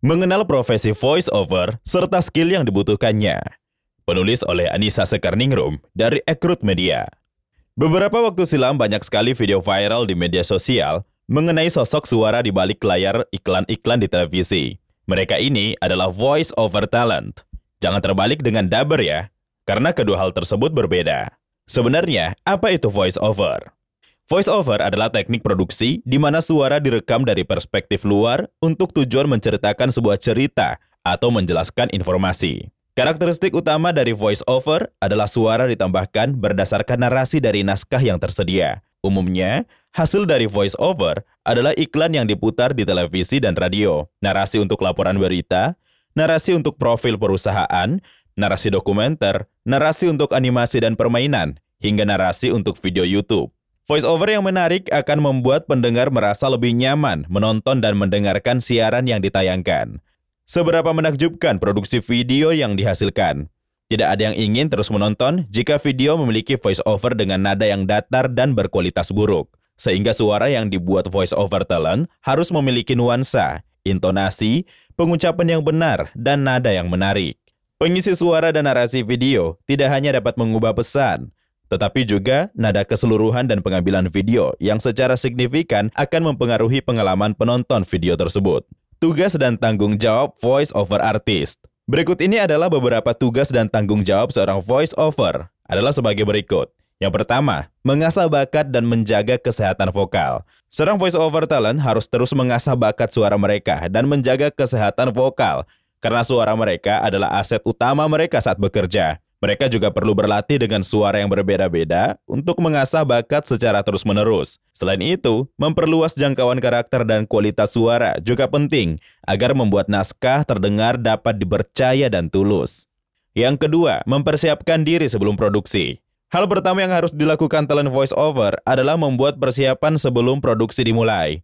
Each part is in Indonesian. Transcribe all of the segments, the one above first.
Mengenal profesi voice over serta skill yang dibutuhkannya. Penulis oleh Anissa Sekarningrum dari Ekrut Media. Beberapa waktu silam banyak sekali video viral di media sosial mengenai sosok suara di balik layar iklan-iklan di televisi. Mereka ini adalah voice over talent. Jangan terbalik dengan dubber ya, karena kedua hal tersebut berbeda. Sebenarnya, apa itu voice over? Voice over adalah teknik produksi di mana suara direkam dari perspektif luar untuk tujuan menceritakan sebuah cerita atau menjelaskan informasi. Karakteristik utama dari voice over adalah suara ditambahkan berdasarkan narasi dari naskah yang tersedia. Umumnya, hasil dari voice over adalah iklan yang diputar di televisi dan radio, narasi untuk laporan berita, narasi untuk profil perusahaan, narasi dokumenter, narasi untuk animasi dan permainan, hingga narasi untuk video YouTube. Voice over yang menarik akan membuat pendengar merasa lebih nyaman menonton dan mendengarkan siaran yang ditayangkan. Seberapa menakjubkan produksi video yang dihasilkan? Tidak ada yang ingin terus menonton jika video memiliki voice over dengan nada yang datar dan berkualitas buruk. Sehingga suara yang dibuat voice over talent harus memiliki nuansa, intonasi, pengucapan yang benar, dan nada yang menarik. Pengisi suara dan narasi video tidak hanya dapat mengubah pesan, tetapi juga nada keseluruhan dan pengambilan video yang secara signifikan akan mempengaruhi pengalaman penonton video tersebut. Tugas dan tanggung jawab voice over artist. Berikut ini adalah beberapa tugas dan tanggung jawab seorang voice over adalah sebagai berikut. Yang pertama, mengasah bakat dan menjaga kesehatan vokal. Seorang voice over talent harus terus mengasah bakat suara mereka dan menjaga kesehatan vokal karena suara mereka adalah aset utama mereka saat bekerja. Mereka juga perlu berlatih dengan suara yang berbeda-beda untuk mengasah bakat secara terus-menerus. Selain itu, memperluas jangkauan karakter dan kualitas suara juga penting agar membuat naskah terdengar dapat dipercaya dan tulus. Yang kedua, mempersiapkan diri sebelum produksi. Hal pertama yang harus dilakukan talent voice over adalah membuat persiapan sebelum produksi dimulai.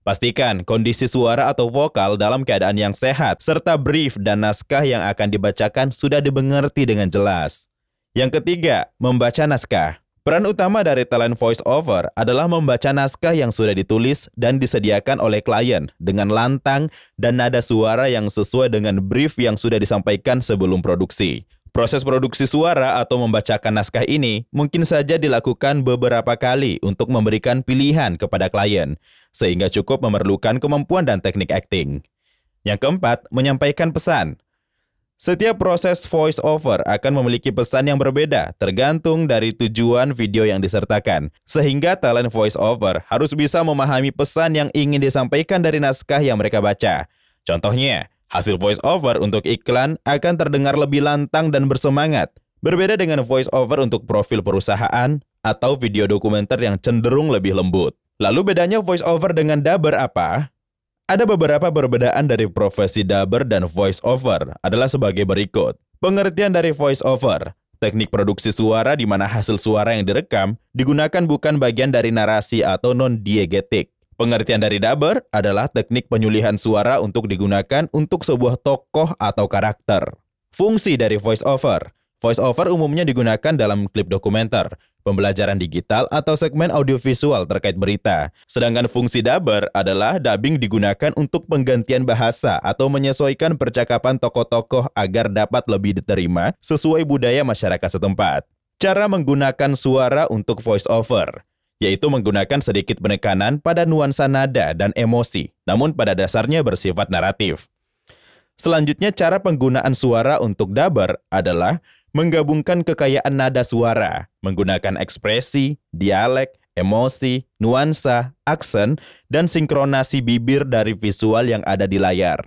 Pastikan kondisi suara atau vokal dalam keadaan yang sehat, serta brief dan naskah yang akan dibacakan sudah dimengerti dengan jelas. Yang ketiga, membaca naskah. Peran utama dari talent voice over adalah membaca naskah yang sudah ditulis dan disediakan oleh klien dengan lantang dan nada suara yang sesuai dengan brief yang sudah disampaikan sebelum produksi. Proses produksi suara atau membacakan naskah ini mungkin saja dilakukan beberapa kali untuk memberikan pilihan kepada klien, sehingga cukup memerlukan kemampuan dan teknik acting. Yang keempat, menyampaikan pesan. Setiap proses voice over akan memiliki pesan yang berbeda tergantung dari tujuan video yang disertakan. Sehingga talent voice over harus bisa memahami pesan yang ingin disampaikan dari naskah yang mereka baca. Contohnya, Hasil voice over untuk iklan akan terdengar lebih lantang dan bersemangat. Berbeda dengan voice over untuk profil perusahaan atau video dokumenter yang cenderung lebih lembut. Lalu bedanya voice over dengan dubber apa? Ada beberapa perbedaan dari profesi dubber dan voice over adalah sebagai berikut. Pengertian dari voice over, teknik produksi suara di mana hasil suara yang direkam digunakan bukan bagian dari narasi atau non-diegetik. Pengertian dari dubber adalah teknik penyulihan suara untuk digunakan untuk sebuah tokoh atau karakter. Fungsi dari voice over. Voice over umumnya digunakan dalam klip dokumenter, pembelajaran digital atau segmen audiovisual terkait berita. Sedangkan fungsi dubber adalah dubbing digunakan untuk penggantian bahasa atau menyesuaikan percakapan tokoh-tokoh agar dapat lebih diterima sesuai budaya masyarakat setempat. Cara menggunakan suara untuk voice over yaitu menggunakan sedikit penekanan pada nuansa nada dan emosi, namun pada dasarnya bersifat naratif. Selanjutnya, cara penggunaan suara untuk dubber adalah menggabungkan kekayaan nada suara, menggunakan ekspresi, dialek, emosi, nuansa, aksen, dan sinkronasi bibir dari visual yang ada di layar.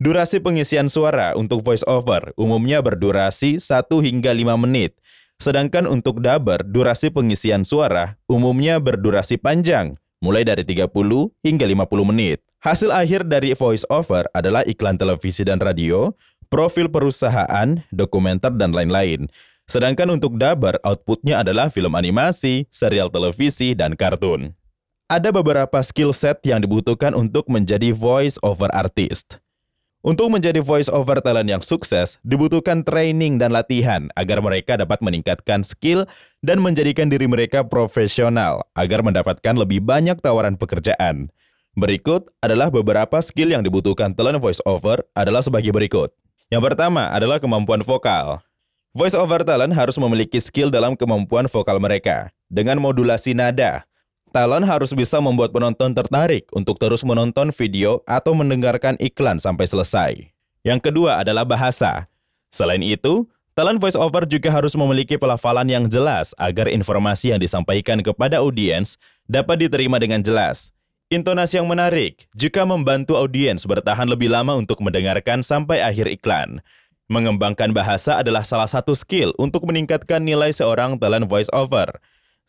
Durasi pengisian suara untuk voice over umumnya berdurasi 1 hingga 5 menit, Sedangkan untuk dubber, durasi pengisian suara umumnya berdurasi panjang, mulai dari 30 hingga 50 menit. Hasil akhir dari voice over adalah iklan televisi dan radio, profil perusahaan, dokumenter, dan lain-lain. Sedangkan untuk dubber, outputnya adalah film animasi, serial televisi, dan kartun. Ada beberapa skill set yang dibutuhkan untuk menjadi voice over artist. Untuk menjadi voice over talent yang sukses, dibutuhkan training dan latihan agar mereka dapat meningkatkan skill dan menjadikan diri mereka profesional agar mendapatkan lebih banyak tawaran pekerjaan. Berikut adalah beberapa skill yang dibutuhkan talent voice over adalah sebagai berikut. Yang pertama adalah kemampuan vokal. Voice over talent harus memiliki skill dalam kemampuan vokal mereka dengan modulasi nada. Talent harus bisa membuat penonton tertarik untuk terus menonton video atau mendengarkan iklan sampai selesai. Yang kedua adalah bahasa. Selain itu, talent voice over juga harus memiliki pelafalan yang jelas agar informasi yang disampaikan kepada audiens dapat diterima dengan jelas. Intonasi yang menarik juga membantu audiens bertahan lebih lama untuk mendengarkan sampai akhir iklan. Mengembangkan bahasa adalah salah satu skill untuk meningkatkan nilai seorang talent voice over.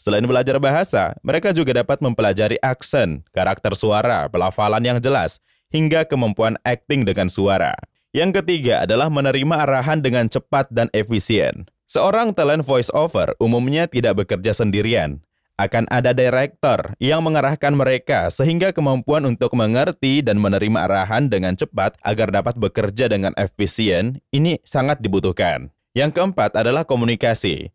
Selain belajar bahasa, mereka juga dapat mempelajari aksen, karakter suara, pelafalan yang jelas, hingga kemampuan acting dengan suara. Yang ketiga adalah menerima arahan dengan cepat dan efisien. Seorang talent voice over umumnya tidak bekerja sendirian, akan ada director yang mengarahkan mereka sehingga kemampuan untuk mengerti dan menerima arahan dengan cepat agar dapat bekerja dengan efisien ini sangat dibutuhkan. Yang keempat adalah komunikasi.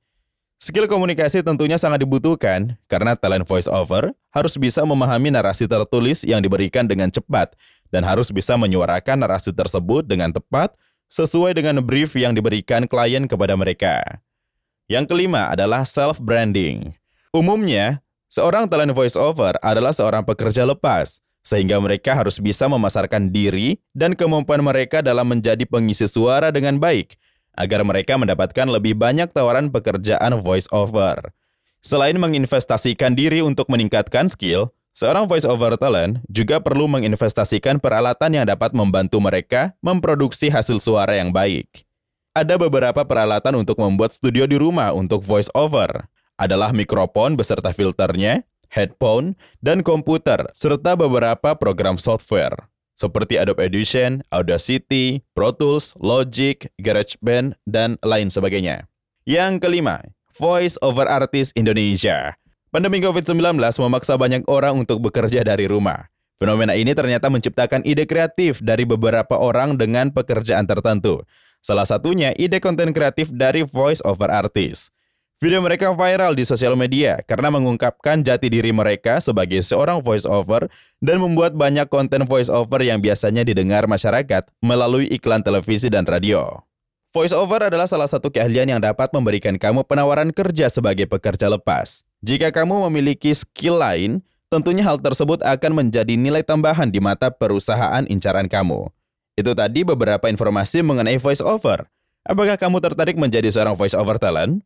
Skill komunikasi tentunya sangat dibutuhkan karena talent voice over harus bisa memahami narasi tertulis yang diberikan dengan cepat dan harus bisa menyuarakan narasi tersebut dengan tepat sesuai dengan brief yang diberikan klien kepada mereka. Yang kelima adalah self-branding. Umumnya, seorang talent voiceover adalah seorang pekerja lepas, sehingga mereka harus bisa memasarkan diri dan kemampuan mereka dalam menjadi pengisi suara dengan baik, agar mereka mendapatkan lebih banyak tawaran pekerjaan voiceover. Selain menginvestasikan diri untuk meningkatkan skill, seorang voiceover talent juga perlu menginvestasikan peralatan yang dapat membantu mereka memproduksi hasil suara yang baik. Ada beberapa peralatan untuk membuat studio di rumah untuk voiceover adalah mikrofon beserta filternya, headphone, dan komputer, serta beberapa program software seperti Adobe Audition, Audacity, Pro Tools, Logic, GarageBand, dan lain sebagainya. Yang kelima, Voice over Artist Indonesia. Pandemi COVID-19 memaksa banyak orang untuk bekerja dari rumah. Fenomena ini ternyata menciptakan ide kreatif dari beberapa orang dengan pekerjaan tertentu. Salah satunya ide konten kreatif dari voice over artist. Video mereka viral di sosial media karena mengungkapkan jati diri mereka sebagai seorang voice-over dan membuat banyak konten voice-over yang biasanya didengar masyarakat melalui iklan televisi dan radio. Voice-over adalah salah satu keahlian yang dapat memberikan kamu penawaran kerja sebagai pekerja lepas. Jika kamu memiliki skill lain, tentunya hal tersebut akan menjadi nilai tambahan di mata perusahaan incaran kamu. Itu tadi beberapa informasi mengenai voice-over. Apakah kamu tertarik menjadi seorang voice-over talent?